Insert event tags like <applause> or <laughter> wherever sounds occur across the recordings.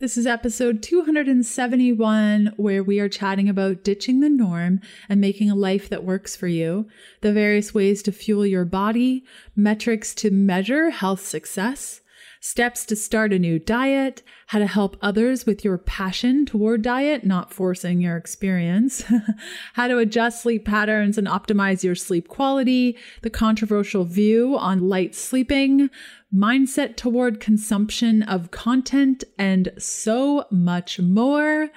This is episode 271, where we are chatting about ditching the norm and making a life that works for you, the various ways to fuel your body, metrics to measure health success, steps to start a new diet, how to help others with your passion toward diet, not forcing your experience, <laughs> how to adjust sleep patterns and optimize your sleep quality, the controversial view on light sleeping, mindset toward consumption of content, and so much more.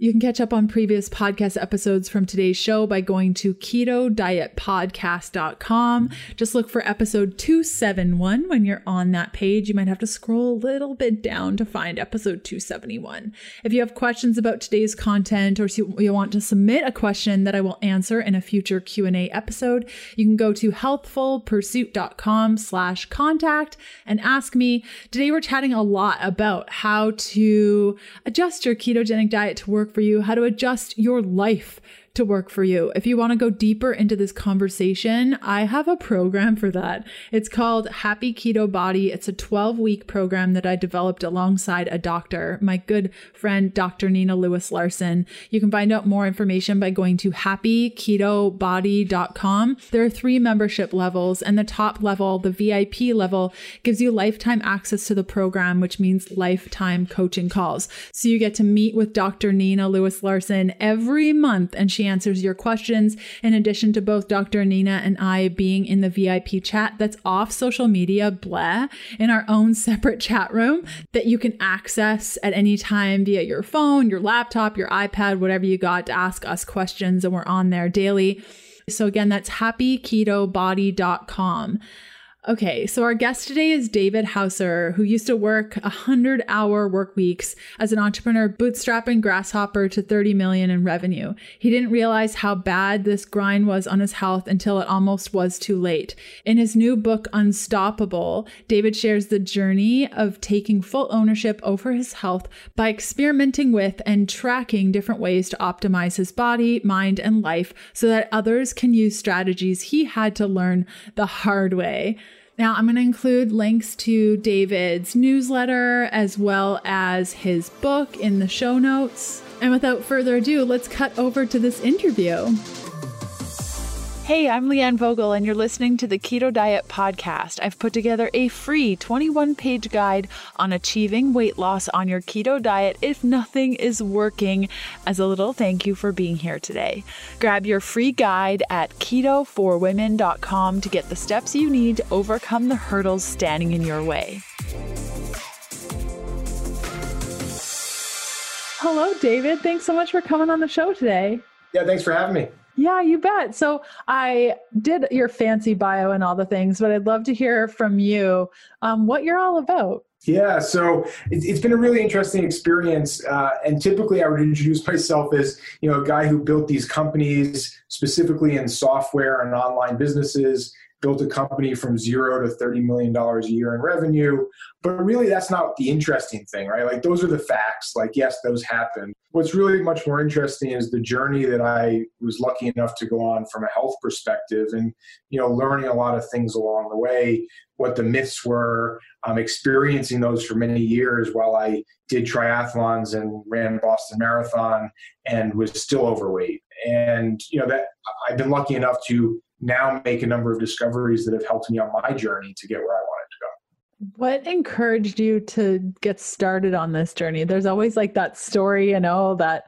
You can catch up on previous podcast episodes from today's show by going to keto diet ketodietpodcast.com. Just look for episode 271 when you're on that page. You might have to scroll a little bit down to find episode 271. If you have questions about today's content or you want to submit a question that I will answer in a future Q&A episode, you can go to healthfulpursuit.com slash contact and ask me. Today we're chatting a lot about how to adjust your ketogenic diet to work work for you, how to adjust your life to work for you. If you want to go deeper into this conversation, I have a program for that. It's called Happy Keto Body. It's a 12 week program that I developed alongside a doctor, my good friend, Dr. Nina Lewis Larson. You can find out more information by going to happyketobody.com. There are three membership levels, and the top level, the VIP level, gives you lifetime access to the program, which means lifetime coaching calls. So you get to meet with Dr. Nina Lewis Larson every month, and she answers your questions, in addition to both Dr. Nina and I being in the VIP chat that's off social media, blah, in our own separate chat room that you can access at any time via your phone, your laptop, your iPad, whatever you got to ask us questions. And we're on there daily. So again, that's happyketobody.com. Okay, so our guest today is David Hauser, who used to work 100 hour work weeks as an entrepreneur, bootstrapping Grasshopper to 30 million in revenue. He didn't realize how bad this grind was on his health until it almost was too late. In his new book, Unstoppable, David shares the journey of taking full ownership over his health by experimenting with and tracking different ways to optimize his body, mind, and life so that others can use strategies he had to learn the hard way. Now, I'm going to include links to David's newsletter as well as his book in the show notes. And without further ado, let's cut over to this interview. Hey, I'm Leanne Vogel, and you're listening to the Keto Diet Podcast. I've put together a free 21 page guide on achieving weight loss on your keto diet if nothing is working, as a little thank you for being here today. Grab your free guide at ketoforwomen.com to get the steps you need to overcome the hurdles standing in your way. Hello, David. Thanks so much for coming on the show today. Yeah, thanks for having me. Yeah, you bet. So I did your fancy bio and all the things, but I'd love to hear from you um, what you're all about. Yeah, so it's been a really interesting experience. Uh, and typically, I would introduce <laughs> myself as you know a guy who built these companies specifically in software and online businesses built a company from zero to $30 million a year in revenue. But really, that's not the interesting thing, right? Like, those are the facts. Like, yes, those happened. What's really much more interesting is the journey that I was lucky enough to go on from a health perspective and, you know, learning a lot of things along the way, what the myths were, um, experiencing those for many years while I did triathlons and ran Boston Marathon and was still overweight. And, you know, that I've been lucky enough to now make a number of discoveries that have helped me on my journey to get where I wanted to go. What encouraged you to get started on this journey? There's always like that story, you know, that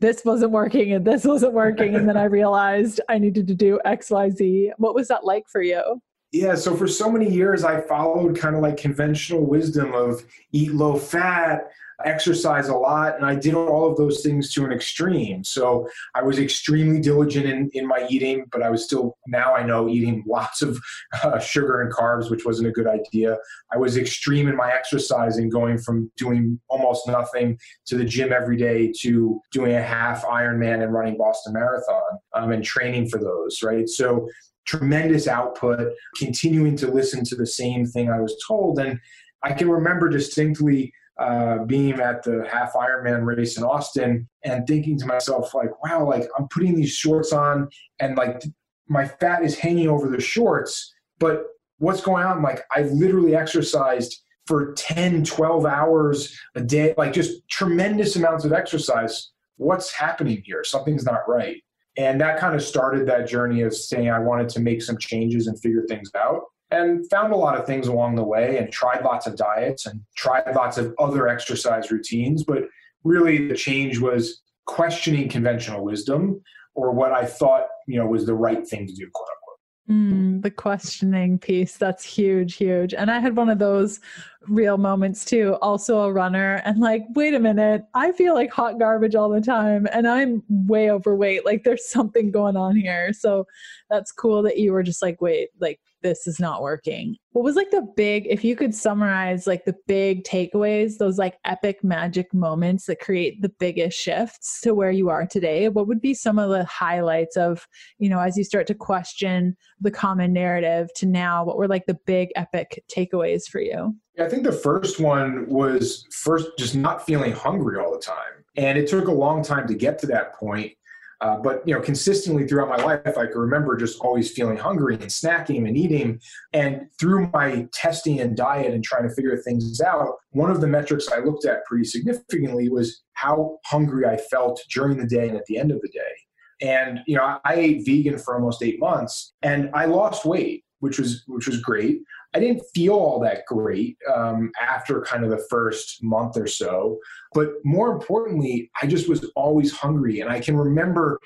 this wasn't working and this wasn't working. and then I <laughs> realized I needed to do XYZ. What was that like for you? Yeah, so for so many years, I followed kind of like conventional wisdom of eat low fat, exercise a lot, and I did all of those things to an extreme. So I was extremely diligent in, in my eating, but I was still, now I know, eating <laughs> lots of uh, sugar and carbs, which wasn't a good idea. I was extreme in my exercising, going from doing almost nothing to the gym every day to doing a half Ironman and running Boston Marathon um, and training for those, right? So tremendous output, continuing to listen to the same thing I was told. And I can remember distinctly uh, being at the half Ironman race in Austin and thinking to myself, like, wow, like I'm putting these shorts on and like my fat is hanging over the shorts, but what's going on? Like, I literally exercised for 10, 12 hours a day, like just tremendous amounts of exercise. What's happening here? Something's not right. And that kind of started that journey of saying I wanted to make some changes and figure things out. And found a lot of things along the way and tried lots of diets and tried lots of other exercise routines. But really, the change was questioning conventional wisdom or what I thought, you know, was the right thing to do, quote Mm, the questioning piece, that's huge, huge. And I had one of those real moments too, also a runner, and like, wait a minute, I feel like hot garbage all the time and I'm way overweight. Like, there's something going on here. So that's cool that you were just like, wait, like, this is not working. What was like the big, if you could summarize like the big takeaways, those like epic magic moments that create the biggest shifts to where you are today, what would be some of the highlights of, you know, as you start to question the common narrative to now, what were like the big epic takeaways for you? Yeah, I think the first one was first just not feeling hungry all the time. And it took a long time to get to that point. Uh, but you know, consistently throughout my life, I can remember just always feeling hungry and snacking and eating. And through my testing and diet and trying to figure things out, one of the metrics I looked at pretty significantly was how hungry I felt during the day and at the end of the day. And you know, I ate vegan for almost eight months, and I lost weight, which was which was great. I didn't feel all that great um, after kind of the first month or so. But more importantly, I just was always hungry. And I can remember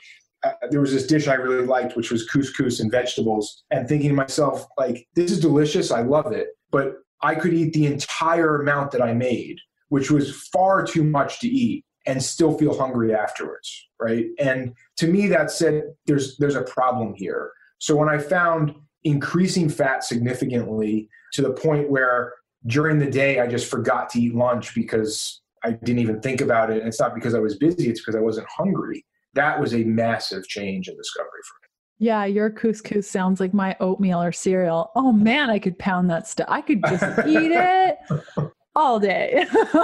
uh, there was this dish I really liked, which was couscous and vegetables, and thinking to myself, like, this is delicious. I love it. But I could eat the entire amount that I made, which was far too much to eat and still feel hungry afterwards right and to me that said there's there's a problem here so when i found increasing fat significantly to the point where during the day I just forgot to eat lunch because I didn't even think about it. And it's not because I was busy, it's because I wasn't hungry. That was a massive change in discovery for me. Yeah, your couscous sounds like my oatmeal or cereal. Oh man, I could pound that stuff. I could just <laughs> eat it all day. <laughs>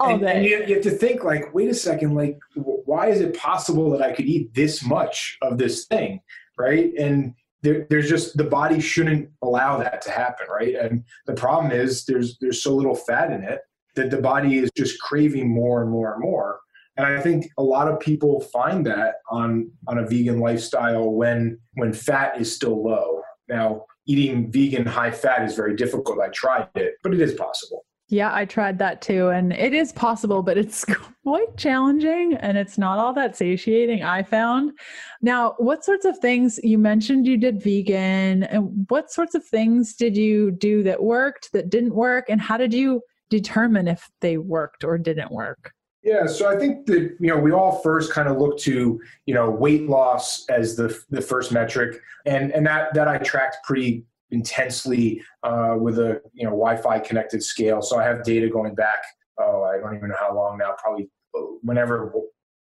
all and, day. And you, you have to think like, wait a second, like, why is it possible that I could eat this much of this thing? Right. And there, there's just the body shouldn't allow that to happen, right? And the problem is there's there's so little fat in it that the body is just craving more and more and more. And I think a lot of people find that on on a vegan lifestyle when when fat is still low. Now, eating vegan high fat is very difficult. I tried it, but it is possible. Yeah, I tried that too. And it is possible, but it's <laughs> quite challenging and it's not all that satiating, I found. Now, what sorts of things you mentioned you did vegan, and what sorts of things did you do that worked, that didn't work? And how did you determine if they worked or didn't work? Yeah, so I think that you know we all first kind of look to you know weight loss as the the first metric, and and that that I tracked pretty intensely uh, with a you know Wi-Fi connected scale. So I have data going back. Oh, I don't even know how long now. Probably uh, whenever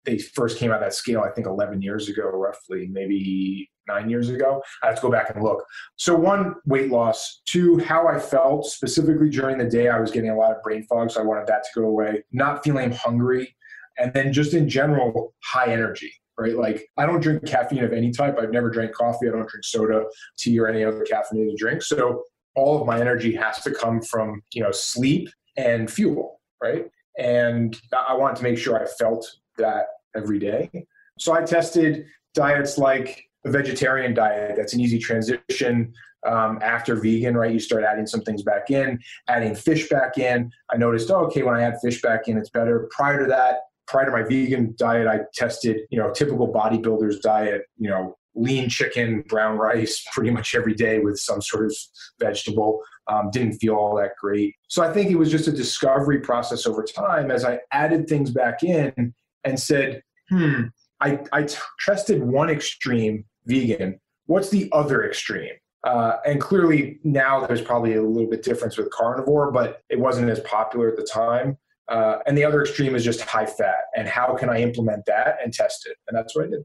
they first came out that scale. I think 11 years ago, roughly, maybe nine years ago. I have to go back and look. So one, weight loss. Two, how I felt specifically during the day. I was getting a lot of brain fog, so I wanted that to go away. Not feeling hungry, and then just in general, high energy right? Like I don't drink caffeine of any type. I've never drank coffee. I don't drink soda, tea, or any other caffeinated drink. So all of my energy has to come from you know sleep and fuel, right? And I wanted to make sure I felt that every day. So I tested diets like a vegetarian diet. That's an easy transition um, after vegan, right? You start adding some things back in, adding fish back in. I noticed, oh, okay, when I add fish back in, it's better. Prior to that, prior to my vegan diet, I tested, you know, typical bodybuilder's diet, you know, lean chicken, brown rice <laughs> pretty much every day with some sort of vegetable. Um, didn't feel all that great. So I think it was just a discovery process over time as I added things back in and said, hmm, I, I t- tested one extreme vegan. What's the other extreme? Uh, and clearly now there's probably a little bit difference with carnivore, but it wasn't as popular at the time. Uh, and the other extreme is just high fat. And how can I implement that and test it? And that's what I did.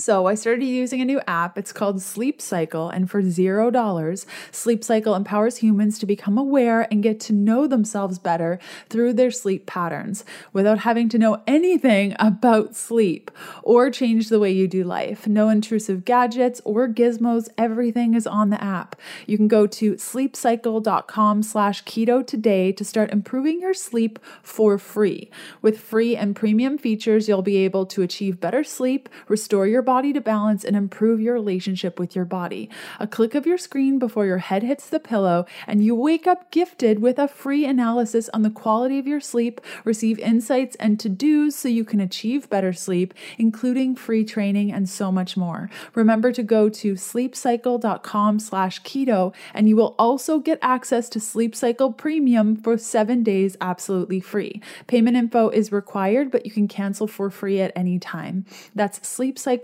So I started using a new app. It's called Sleep Cycle. And for $0, Sleep Cycle empowers humans to become aware and get to know themselves better through their sleep patterns without having to know anything about sleep or change the way you do life. No intrusive gadgets or gizmos. Everything is on the app. You can go to sleepcycle.com slash keto today to start improving your sleep for free. With free and premium features, you'll be able to achieve better sleep, restore your body to balance, and improve your relationship with your body. A click of your screen before your head hits the pillow, and you wake up gifted with a free analysis on the quality of your sleep, receive insights and to dos so you can achieve better sleep, including free training and so much more. Remember to go to sleepcycle.com slash keto, and you will also get access to Sleep Cycle Premium for seven days absolutely free. Payment info is required, but you can cancel for free at any time. That's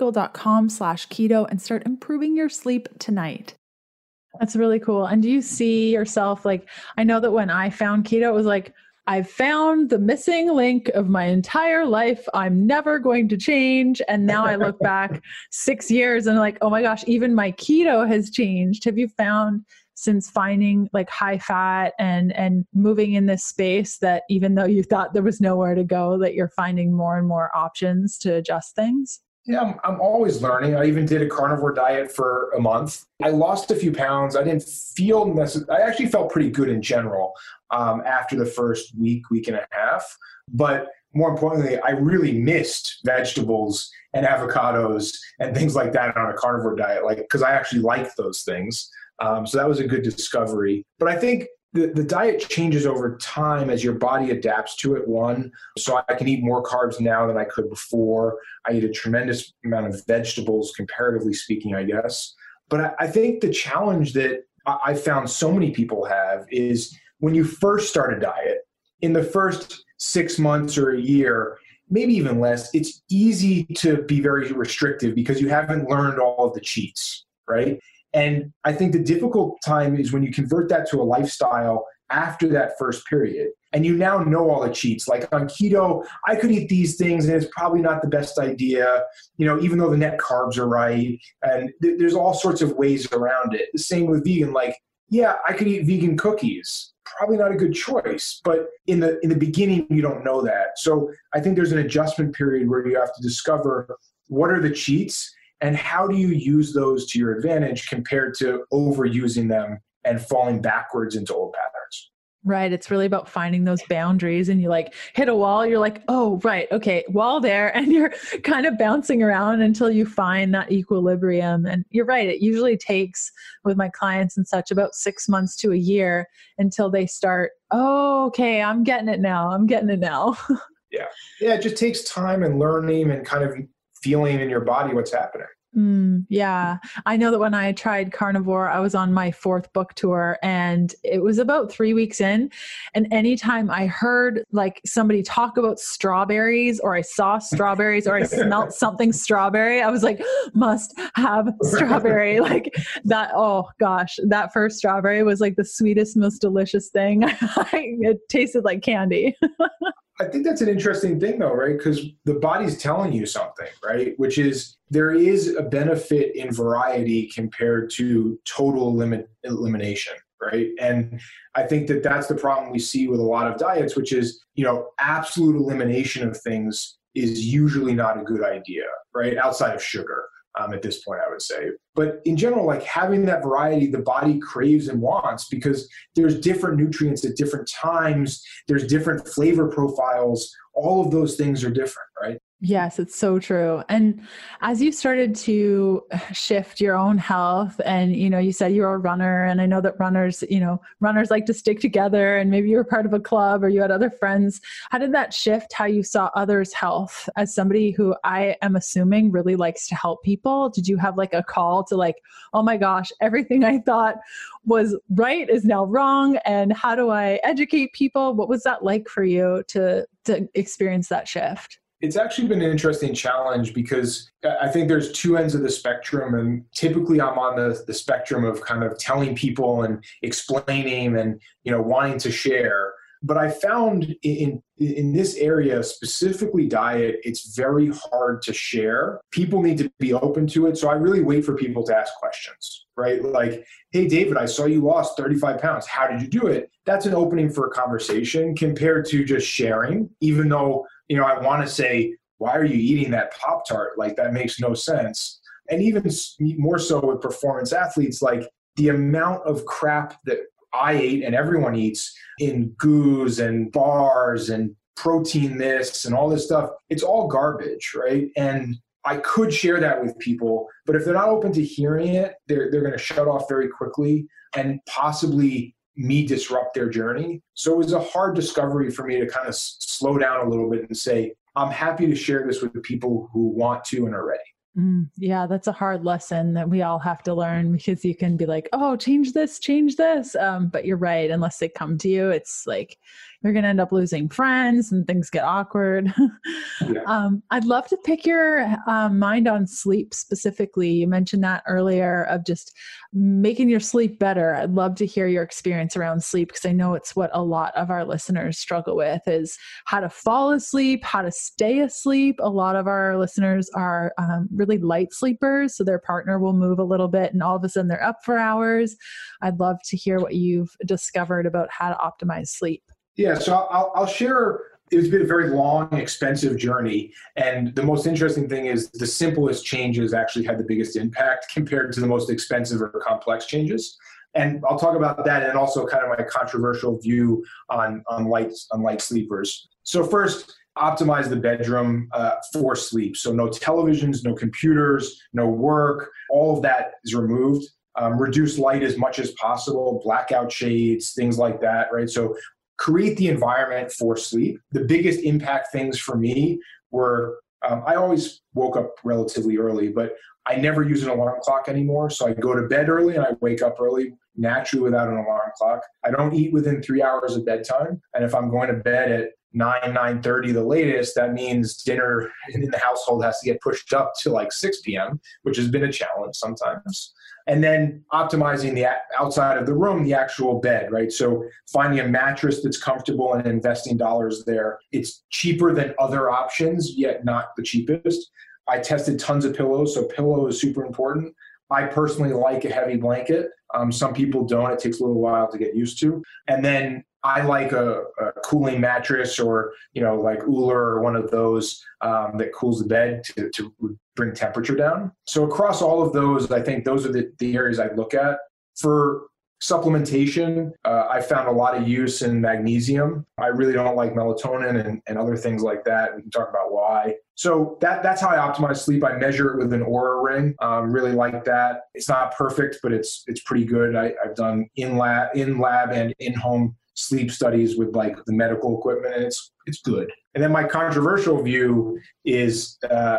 sleepcycle.com slash keto and start improving your sleep tonight. That's really cool. And do you see yourself like, I know that when I found keto, it was like, I've found the missing link of my entire life. I'm never going to change. And now I look <laughs> back six years and like, oh my gosh, even my keto has changed. Have you found since finding like high fat and and moving in this space that even though you thought there was nowhere to go, that you're finding more and more options to adjust things? Yeah, I'm, I'm always learning. I even did a carnivore diet for a month. I lost a few pounds. I didn't feel necessary. I actually felt pretty good in general um, after the first week, week and a half. But more importantly, I really missed vegetables and avocados and things like that on a carnivore diet, like because I actually like those things. Um, so that was a good discovery. But I think the, the diet changes over time as your body adapts to it. One, so I can eat more carbs now than I could before. I eat a tremendous amount of vegetables, comparatively speaking, I guess. But I, I think the challenge that I found so many people have is when you first start a diet, in the first six months or a year, maybe even less, it's easy to be very restrictive because you haven't learned all of the cheats, right? And I think the difficult time is when you convert that to a lifestyle after that first period. And you now know all the cheats. Like on keto, I could eat these things and it's probably not the best idea, you know, even though the net carbs are right. And th- there's all sorts of ways around it. The same with vegan. Like, yeah, I could eat vegan cookies. Probably not a good choice, but in the in the beginning you don't know that. So I think there's an adjustment period where you have to discover what are the cheats and how do you use those to your advantage compared to overusing them and falling backwards into old patterns? Right it's really about finding those boundaries and you like hit a wall you're like oh right okay wall there <laughs> and you're kind of bouncing around until you find that equilibrium. And you're right it usually takes with my clients and such about six months to a year until they start oh okay i'm getting it now i'm getting it now. <laughs> Yeah. Yeah it just takes time and learning and kind of feeling in your body what's happening. Mm, yeah. I know that when I tried carnivore, I was on my fourth book tour and it was about three weeks in. And anytime I heard like somebody talk about strawberries or I saw strawberries or I smelt <laughs> something strawberry, I was like, must have strawberry. <laughs> like that. Oh gosh, that first strawberry was like the sweetest, most delicious thing. <laughs> it tasted like candy. I think that's an interesting thing, though, right? Because the body's telling you something, right? Which is there is a benefit in variety compared to total limit elimination, right? And I think that that's the problem we see with a lot of diets, which is you know absolute elimination of things is usually not a good idea, right? Outside of sugar um, at this point, I would say. But in general, like having that variety, the body craves and wants because there's different nutrients at different times, there's different flavor profiles. All of those things are different, right? Yes, it's so true. And as you started to <laughs> shift your own health and you know, you said you're a runner and I know that runners, you know, runners like to stick together and maybe you were part of a club or you had other friends. How did that shift how you saw others' health as somebody who I am assuming really likes to help people? Did you have like a call to like, "Oh my gosh, everything I thought was right is now wrong and how do I educate people?" What was that like for you to to experience that shift? It's actually been an interesting challenge because I think there's two ends of the spectrum, and typically I'm on the, the spectrum of kind of telling people and explaining and you know wanting to share. But I found in in this area, specifically diet, it's very hard to share. People need to be open to it. So I really wait for people to ask questions, right? Like, hey, David, I saw you lost 35 pounds. How did you do it? That's an opening for a conversation compared to just sharing, even though, you know, I want to say, why are you eating that Pop Tart? Like, that makes no sense. And even more so with performance athletes, like the amount of crap that I ate and everyone eats in goos and bars and protein this and all this stuff, it's all garbage, right? And I could share that with people, but if they're not open to hearing it, they're, they're going to shut off very quickly and possibly me disrupt their journey. So it was a hard discovery for me to kind of slow down a little bit and say, I'm happy to share this with people who want to and are ready. Mm, yeah, that's a hard lesson that we all have to learn because you can be like, oh, change this, change this. Um, but you're right. Unless they come to you, it's like you're going to end up losing friends and things get awkward. <laughs> yeah. um, I'd love to pick your um, mind on sleep specifically. You mentioned that earlier of just making your sleep better. I'd love to hear your experience around sleep because I know it's what a lot of our listeners struggle with is how to fall asleep, how to stay asleep. A lot of our listeners are um, really light sleepers, so their partner will move a little bit and all of a sudden they're up for hours. I'd love to hear what you've discovered about how to optimize sleep. Yeah, so I'll, I'll share. It's been a very long, expensive journey. And the most interesting thing is the simplest changes actually had the biggest impact compared to the most expensive or complex changes. And I'll talk about that and also kind of my controversial view on, on, light, on light sleepers. So, first, optimize the bedroom uh, for sleep. So, no televisions, no computers, no work, all of that is removed. Um, reduce light as much as possible, blackout shades, things like that, right? So create the environment for sleep. The biggest impact things for me were um, I always woke up relatively early, but I never use an alarm clock anymore. So I go to bed early and I wake up early naturally without an alarm clock. I don't eat within three hours of bedtime. And if I'm going to bed at 9 9.30 the latest that means dinner in the household has to get pushed up to like 6 p.m which has been a challenge sometimes. And then optimizing the outside of the room the actual bed right? So finding a mattress that's comfortable and investing dollars there. It's cheaper than other options yet not the cheapest. I tested tons of pillows so pillow is super important. I personally like a heavy blanket. Um, some people don't. It takes a little while to get used to. And then I like a, a, cooling mattress or you know like Ooler or one of those um, that cools the bed to, to bring temperature down. So across all of those, I think those are the, the areas I look at. For supplementation, uh, I found a lot of use in magnesium. I really don't like melatonin and, and other things like that. We can talk about why. So that that's how I optimize sleep. I measure it with an Oura ring. Um, really like that. It's not perfect, but it's it's pretty good. I, I've done in lab in lab and in home sleep studies with like the medical equipment, and it's it's good. And then my controversial view is uh,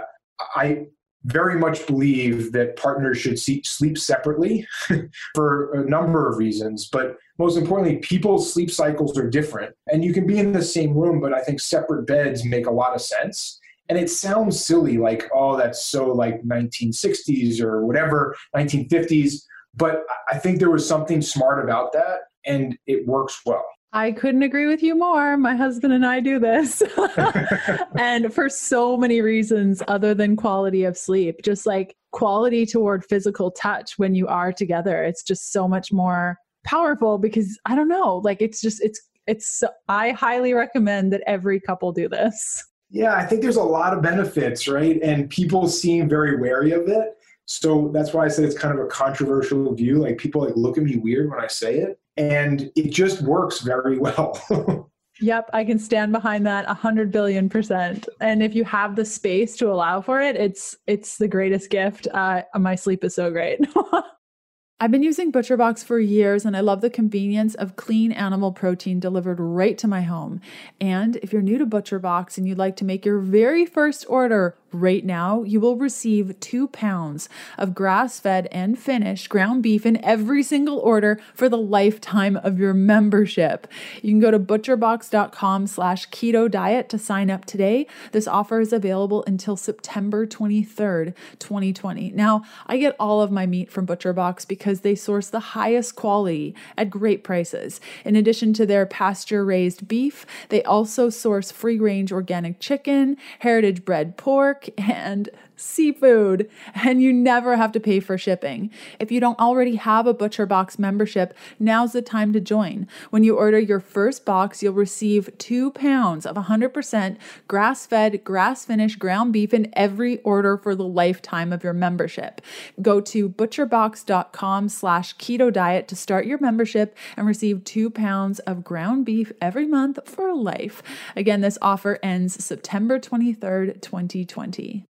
I very much believe that partners should sleep separately <laughs> for a number of reasons. But most importantly, people's sleep cycles are different. And you can be in the same room, but I think separate beds make a lot of sense. And it sounds silly, like, oh, that's so like 1960s or whatever, 1950s. But I think there was something smart about that and it works well. I couldn't agree with you more. My husband and I do this. <laughs> <laughs> and for so many reasons other than quality of sleep, just like quality toward physical touch when you are together. It's just so much more powerful because I don't know, like it's just it's it's I highly recommend that every couple do this. Yeah, I think there's a lot of benefits, right? And people seem very wary of it. So that's why I said it's kind of a controversial view. Like people like look at me weird when I say it, and it just works very well. <laughs> Yep, I can stand behind that a hundred billion percent. And if you have the space to allow for it, it's it's the greatest gift. Uh, my sleep is so great. <laughs> I've been using ButcherBox for years and I love the convenience of clean animal protein delivered right to my home. And if you're new to ButcherBox and you'd like to make your very first order Right now, you will receive two pounds of grass fed and finished ground beef in every single order for the lifetime of your membership. You can go to butcherbox.com slash keto diet to sign up today. This offer is available until September 23rd, 2020. Now, I get all of my meat from ButcherBox because they source the highest quality at great prices. In addition to their pasture raised beef, they also source free range organic chicken, heritage bred pork, and seafood, and you never have to pay for shipping. If you don't already have a Butcher Box membership, now's the time to join. When you order your first box, you'll receive two pounds of 100% grass fed, grass finished ground beef in every order for the lifetime of your membership. Go to butcherbox.com slash keto diet to start your membership and receive two pounds of ground beef every month for life. Again, this offer ends September 23rd, 2020.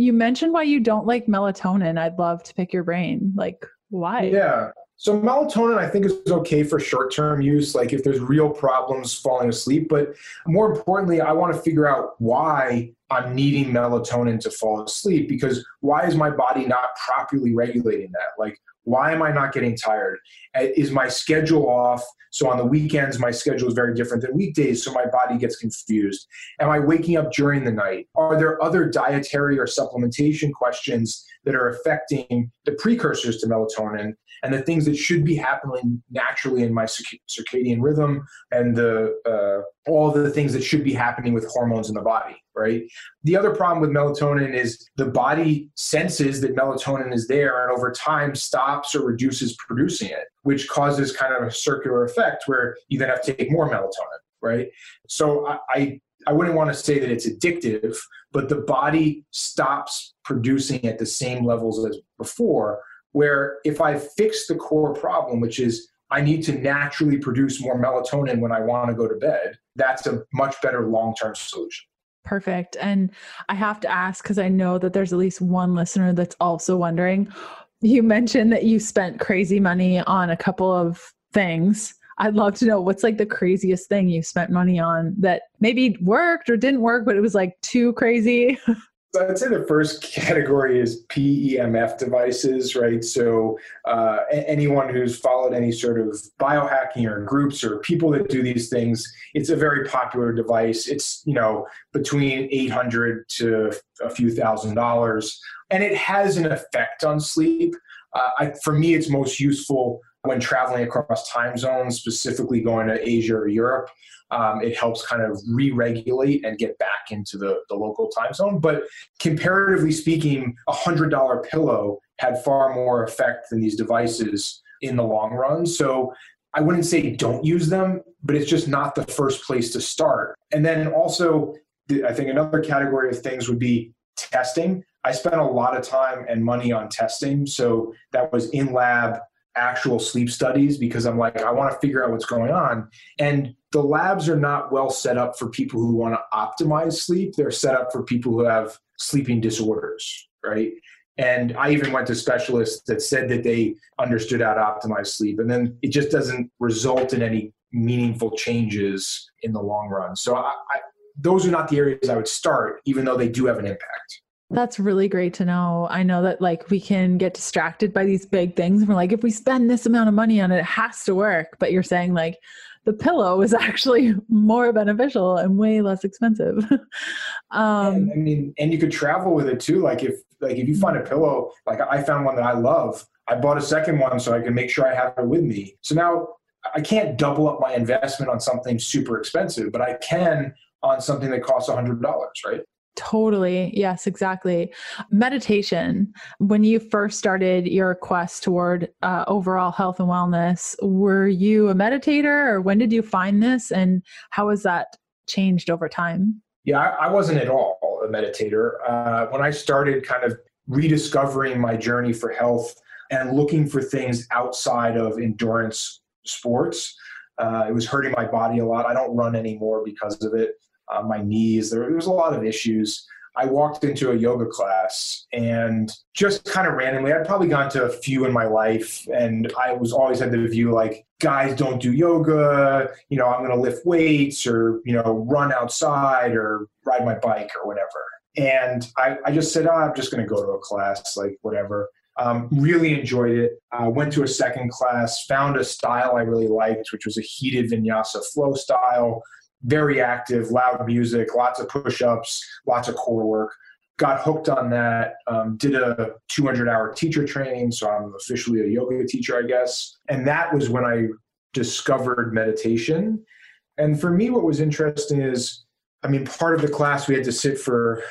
You mentioned why you don't like melatonin. I'd love to pick your brain. Like, why? Yeah. So melatonin, I think, is okay for short-term use, like if there's real problems falling asleep. But more importantly, I want to figure out why I'm needing melatonin to fall asleep. Because why is my body not properly regulating that? Like, why am I not getting tired? Uh, is my schedule off? So on the weekends, my schedule is very different than weekdays, so my body gets confused. Am I waking up during the night? Are there other dietary or supplementation questions that are affecting the precursors to melatonin and the things that should be happening naturally in my circadian rhythm and the uh, all the things that should be happening with hormones in the body right the other problem with melatonin is the body senses that melatonin is there and over time stops or reduces producing it which causes kind of a circular effect where you then have to take more melatonin right so i, I I wouldn't want to say that it's addictive, but the body stops producing at the same levels as before. Where if I fix the core problem, which is I need to naturally produce more melatonin when I want to go to bed, that's a much better long term solution. Perfect. And I have to ask because I know that there's at least one listener that's also wondering. You mentioned that you spent crazy money on a couple of things. I'd love to know what's like the craziest thing you spent money on that maybe worked or didn't work, but it was like too crazy. <laughs> So I'd say the first category is PEMF devices, right? So uh, anyone who's followed any sort of biohacking or groups or people that do these things, it's a very popular device. It's you know between 800 to a few thousand dollars, and it has an effect on sleep. Uh, I, for me, it's most useful when traveling across time zones, specifically going to Asia or Europe. Um, it helps kind of re-regulate and get back into the, the local time zone. But comparatively speaking, a hundred dollar pillow had far more effect than these devices in the long run. So I wouldn't say don't use them, but it's just not the first place to start. And then also, I think another category of things would be testing. I spent a lot of time and money on testing. So that was in lab actual sleep studies because I'm like, I want to figure out what's going on. And the labs are not well set up for people who want to optimize sleep. They're set up for people who have sleeping disorders, right? And I even went to specialists that said that they understood how to optimize sleep. And then it just doesn't result in any meaningful changes in the long run. So I, I, those are not the areas I would start, even though they do have an impact. That's really great to know. I know that like we can get distracted by these big things. We're like, if we spend this amount of money on it, it has to work. But you're saying like the pillow is <laughs> actually more beneficial and way less expensive. <laughs> um, and, I mean, and you could travel with it too. Like if like if you find a pillow, like I found one that I love, I bought a second one so I can make sure I have it with me. So now I can't double up my investment on something super expensive, but I can on something that costs a hundred dollars, right? Totally. Yes, exactly. Meditation. When you first started your quest toward uh, overall health and wellness, were you a meditator or when did you find this and how has that changed over time? Yeah, I, I wasn't at all a meditator. Uh, when I started kind of rediscovering my journey for health and looking for things outside of endurance sports, uh, it was hurting my body a lot. I don't run anymore because of it uh, my knees. There, there was a lot of issues. I walked into a yoga class and just kind of randomly, I'd probably gone to a few in my life, and I was always had the view like, guys don't do yoga, you know, I'm going to lift weights or, you know, run outside or ride my bike or whatever. And I, I just said, oh, I'm just going to go to a class, like whatever. Um, really enjoyed it. Uh, went to a second class, found a style I really liked, which was a heated vinyasa flow style. Very active, loud music, lots of push ups, lots of core work. Got hooked on that. Um, did a 200 hour teacher training, so I'm officially a yoga teacher, I guess. And that was when I discovered meditation. And for me, what was interesting is, I mean, part of the class we had to sit for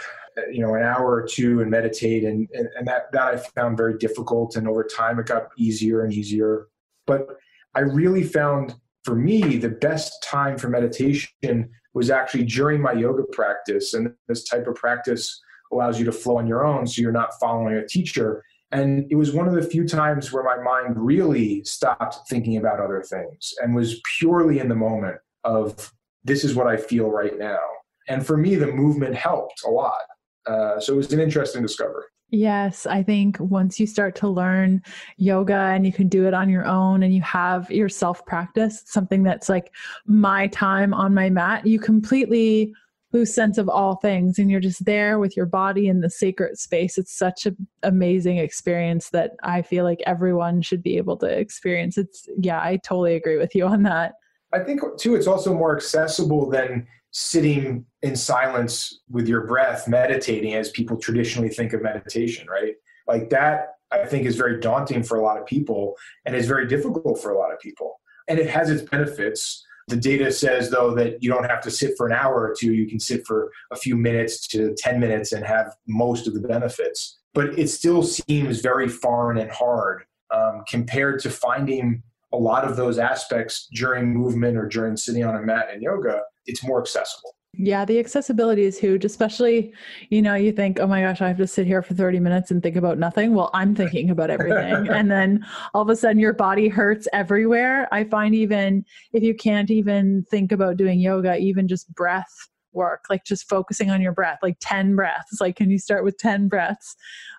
you know an hour or two and meditate and, and, and that that i found very difficult and over time it got easier and easier but i really found for me the best time for meditation was actually during my yoga practice. And this type of practice allows you to flow on your own so you're not following a teacher. And it was one of the few times where my mind really stopped thinking about other things and was purely in the moment of this is what i feel right now. And for me the movement helped a lot. Uh, so it was an interesting discovery. Yes, I think once you start to learn yoga and you can do it on your own and you have your self practice, something that's like my time on my mat, you completely lose sense of all things and you're just there with your body in the sacred space. It's such an amazing experience that I feel like everyone should be able to experience. It's, yeah, I totally agree with you on that. I think, too, it's also more accessible than sitting in silence with your breath, meditating as people traditionally think of meditation, right? Like that, I think, is very daunting for a lot of people and is very difficult for a lot of people. And it has its benefits. The data says, though, that you don't have to sit for an hour or two. You can sit for a few minutes to 10 minutes and have most of the benefits. But it still seems very foreign and hard um, compared to finding a lot of those aspects during movement or during sitting on a mat in yoga it's more accessible. Yeah, the accessibility is huge, especially, you know, you think, oh my gosh, I have to sit here for 30 minutes and think about nothing. Well, I'm thinking about <laughs> everything. and then all of a sudden your body hurts everywhere. I find even if you can't even think about doing yoga, even just breath work, like just focusing on your breath, like 10 breaths. Like, can you start with 10 breaths?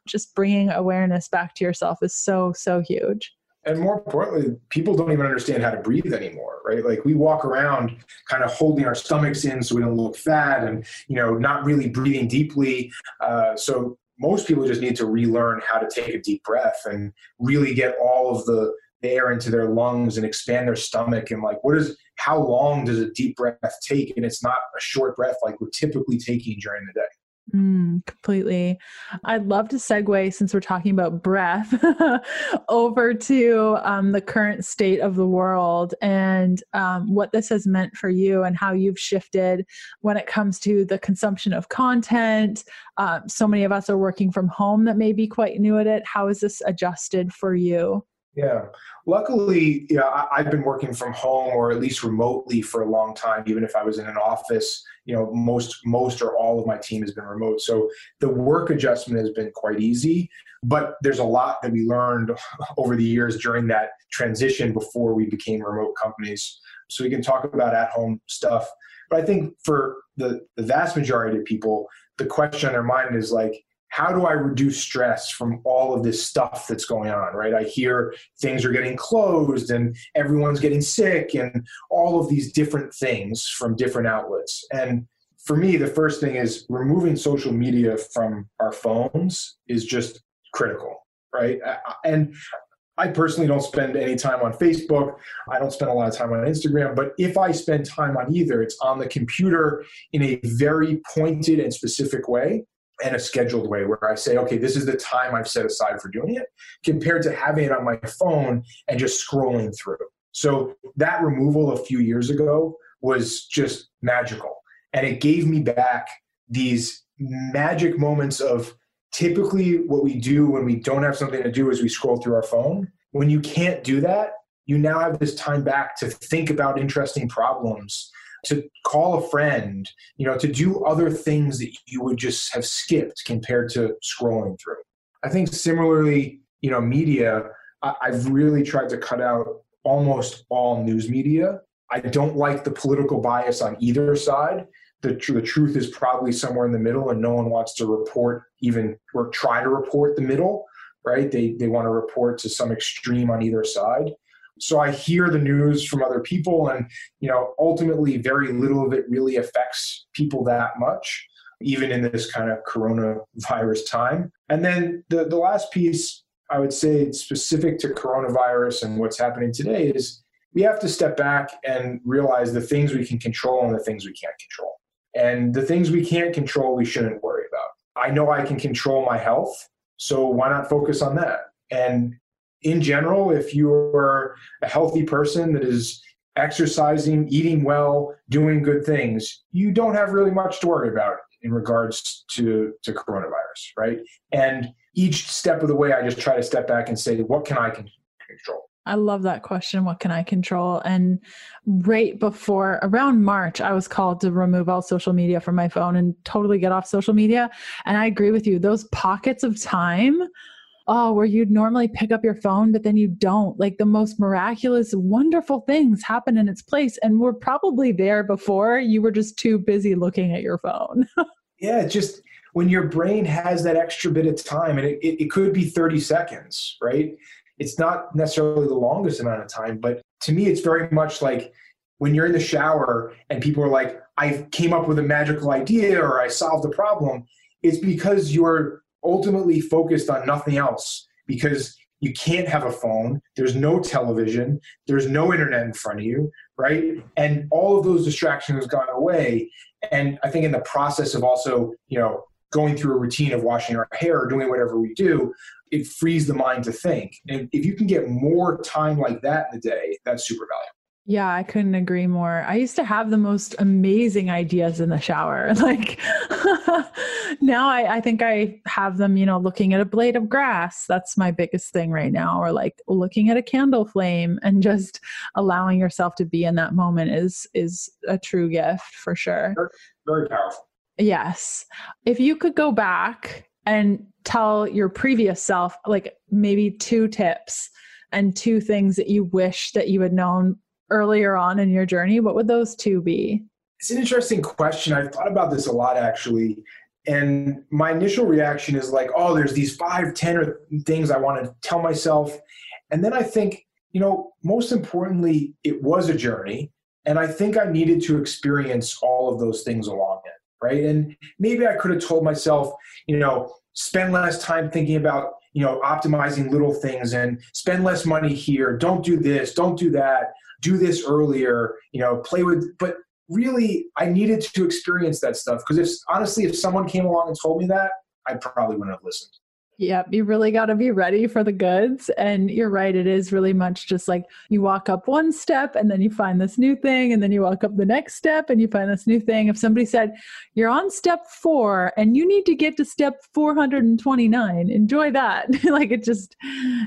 Just bringing awareness back to yourself is so, so huge and more importantly, people don't even understand how to breathe anymore, right? Like we walk around kind of holding our stomachs in so we don't look fat, and you know, not really breathing deeply. Uh, so most people just need to relearn how to take a deep breath and really get all of the air into their lungs and expand their stomach and like what is how long does a deep breath take and it's not a short breath like we're typically taking during the day Mm, completely. I'd love to segue since we're talking about breath <laughs> over to um, the current state of the world and um, what this has meant for you and how you've shifted when it comes to the consumption of content. Um, so many of us are working from home that may be quite new at it. How has this adjusted for you? Yeah. Luckily, yeah, I, have been working from home or at least remotely for a long time. Even if I was in an office, you know, most most or all of my team has been remote. So the work adjustment has been quite easy. But there's a lot that we learned <laughs> over the years during that transition before we became remote companies. So we can talk about at-home stuff. But I think for the, the vast majority of people, the question on their mind is like, how do I reduce stress from all of this stuff that's going on, right? I hear things are getting closed and everyone's getting sick and all of these different things from different outlets. And for me, the first thing is removing social media from our phones is just critical, right? And I personally don't spend any time on Facebook. I don't spend a lot of time on Instagram. But if I spend time on either, it's on the computer in a very pointed and specific way and a scheduled way where I say, okay, this is the time I've set aside for doing it, compared to having it on my phone and just scrolling through. So that removal a few years ago was just magical. And it gave me back these magic moments of typically what we do when we don't have something to do is we scroll through our phone. When you can't do that, you now have this time back to think about interesting problems to call a friend, you know, to do other things that you would just have skipped compared to scrolling through. I think similarly, you know, media, I, I've really tried to cut out almost all news media. I don't like the political bias on either side. The, tr- the truth is probably somewhere in the middle, and no one wants to report even or try to report the middle, right? They, they want to report to some extreme on either side so I hear the news from other people, and you know, ultimately, very little of it really affects people that much. even in this kind of coronavirus time. And then the, the last piece I would say specific to coronavirus and what's happening today is we have to step back and realize the things we can control and the things we can't control. And the things we can't control, we shouldn't worry about. I know I can control my health, so why not focus on that? And in general, if you're a healthy person that is exercising, eating well, doing good things, you don't have really much to worry about in regards to, to coronavirus, right? And each step of the way, I just try to step back and say, what can I control? I love that question. What can I control? And right before around March, I was called to remove all social media from my phone and totally get off social media. And I agree with you. Those pockets of time, oh, where you'd normally pick up your phone, but then you don't, like the most miraculous, wonderful things happen in its place. And we're probably there before you were just too busy looking at your phone. <laughs> yeah, just when your brain has that extra bit of time, and it, it, it could be 30 seconds, right? it's not necessarily the longest amount of time, but to me, it's very much like when you're in the shower and people are like, I came up with a magical idea or I solved a problem. It's because you're ultimately focused on nothing else because you can't have a phone there's no television there's no internet in front of you right and all of those distractions have gone away and i think in the process of also you know going through a routine of washing our hair or doing whatever we do it frees the mind to think. And if you can get more time like that in the day, that's super valuable. Yeah, I couldn't agree more. I used to have the most amazing ideas in the shower. <laughs> Like <laughs> now I, I think I have them, you know, looking at a blade of grass. That's my biggest thing right now. Or like looking at a candle flame and <laughs> just allowing yourself to be in that moment is is a true gift for sure. Very, very powerful. Yes. If you could go back and tell your previous self like maybe two tips and two things that you wish that you had known earlier on in your journey what would those two be? It's an interesting question. I've thought about this a lot actually. And my initial reaction is like oh there's these five ten or things i want to tell myself. And then i think you know most importantly it was a journey. And i think i needed to experience all of those things along it right? And maybe i could have told myself you know spend less time thinking about you know optimizing little things and spend less money here. Don't do this. Don't do that do this earlier you know play with but really i needed to experience that stuff because if honestly if someone came along and told me that i probably wouldn't have listened Yep, you really got to be ready for the goods. And you're right, it is really much just like you walk up one step and then you find this new thing, and then you walk up the next step and you find this new thing. If somebody said, You're on step four and you need to get to step 429, enjoy that. <laughs> like it just,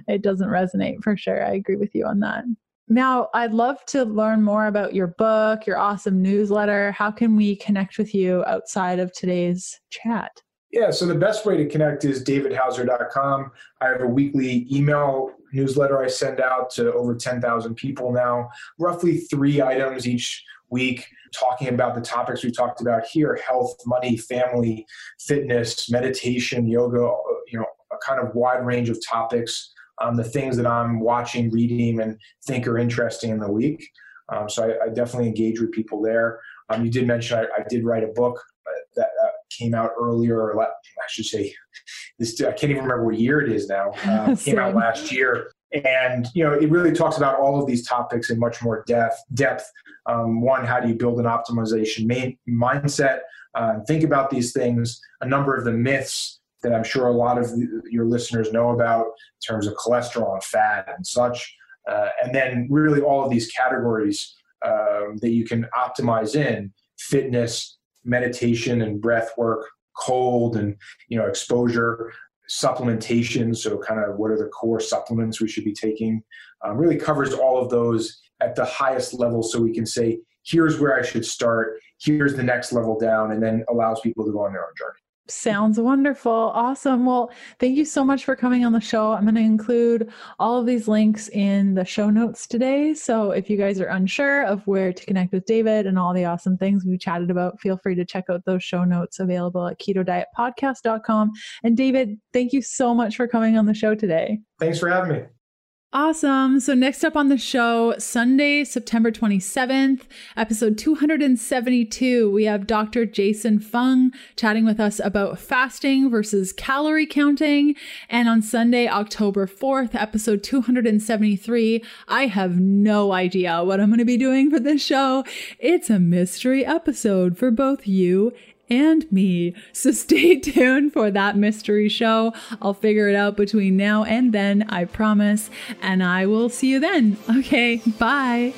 it doesn't resonate for sure. I agree with you on that. Now, I'd love to learn more about your book, your awesome newsletter. How can we connect with you outside of today's chat? Yeah, so the best way to connect is davidhauser.com. I have a weekly email newsletter I send out to over 10,000 people now, roughly three items each week, talking about the topics we talked about here health, money, family, fitness, meditation, yoga, you know, a kind of wide range of topics. Um, the things that I'm watching, reading, and think are interesting in the week. Um, so I, I, definitely engage with people there. Um, you did mention I, I, did write a book uh, that, uh, came out earlier, or I should say, <laughs> this I can't even remember what year it is now. <laughs> Uh, came out last year, and you know it really talks about all of these topics in much more depth. Depth. Um, one, how do you build an optimization main, mindset? Uh, think about these things. A number of the myths that I'm sure a lot of your listeners know about in terms of cholesterol and fat and such. Uh, and then really all of these categories um, that you can optimize in fitness, meditation and breath work, cold and you know exposure, supplementation. So kind of what are the core supplements we should be taking? Um, really covers all of those at the highest level, so we can say here's where I should start, here's the next level down, and then allows people to go on their own journey. Sounds wonderful. Awesome. Well, thank you so much for coming on the show. I'm going to include all of these links in the show notes today. So if you guys are unsure of where to connect with David and all the awesome things we chatted about, feel free to check out those show notes available at keto diet ketodietpodcast.com. And David, thank you so much for coming on the show today. Thanks for having me. Awesome. So, next up on the show, Sunday, September 27th, episode 272, we have Dr. Jason Fung chatting with us about fasting versus calorie counting. And on Sunday, October 4th, episode 273, I have no idea what I'm going to be doing for this show. It's a mystery episode for both you and me. <laughs> So stay tuned for that mystery show. I'll figure it out between now and then, I promise. And I will see you then. Okay, bye.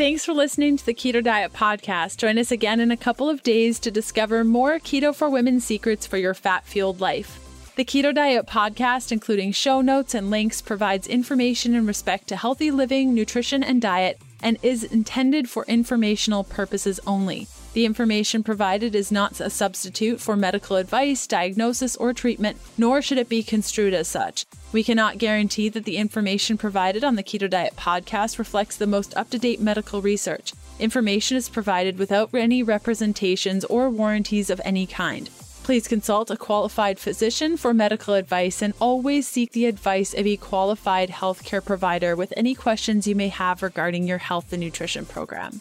Thanks for listening to the Keto Diet Podcast. Join us again in a couple of days to discover more Keto for Women secrets for your fat fueled life. The Keto Diet Podcast, including show notes and links, provides information in respect to healthy living, nutrition, and diet and is intended for informational purposes only. The information provided is not a substitute for medical advice, diagnosis, or treatment, nor should it be construed as such. We cannot guarantee that the information provided on the Keto Diet podcast reflects the most up to date medical research. Information is provided without any representations or warranties of any kind. Please consult a qualified physician for medical advice and always seek the advice of a qualified healthcare provider with any questions you may have regarding your health and nutrition program.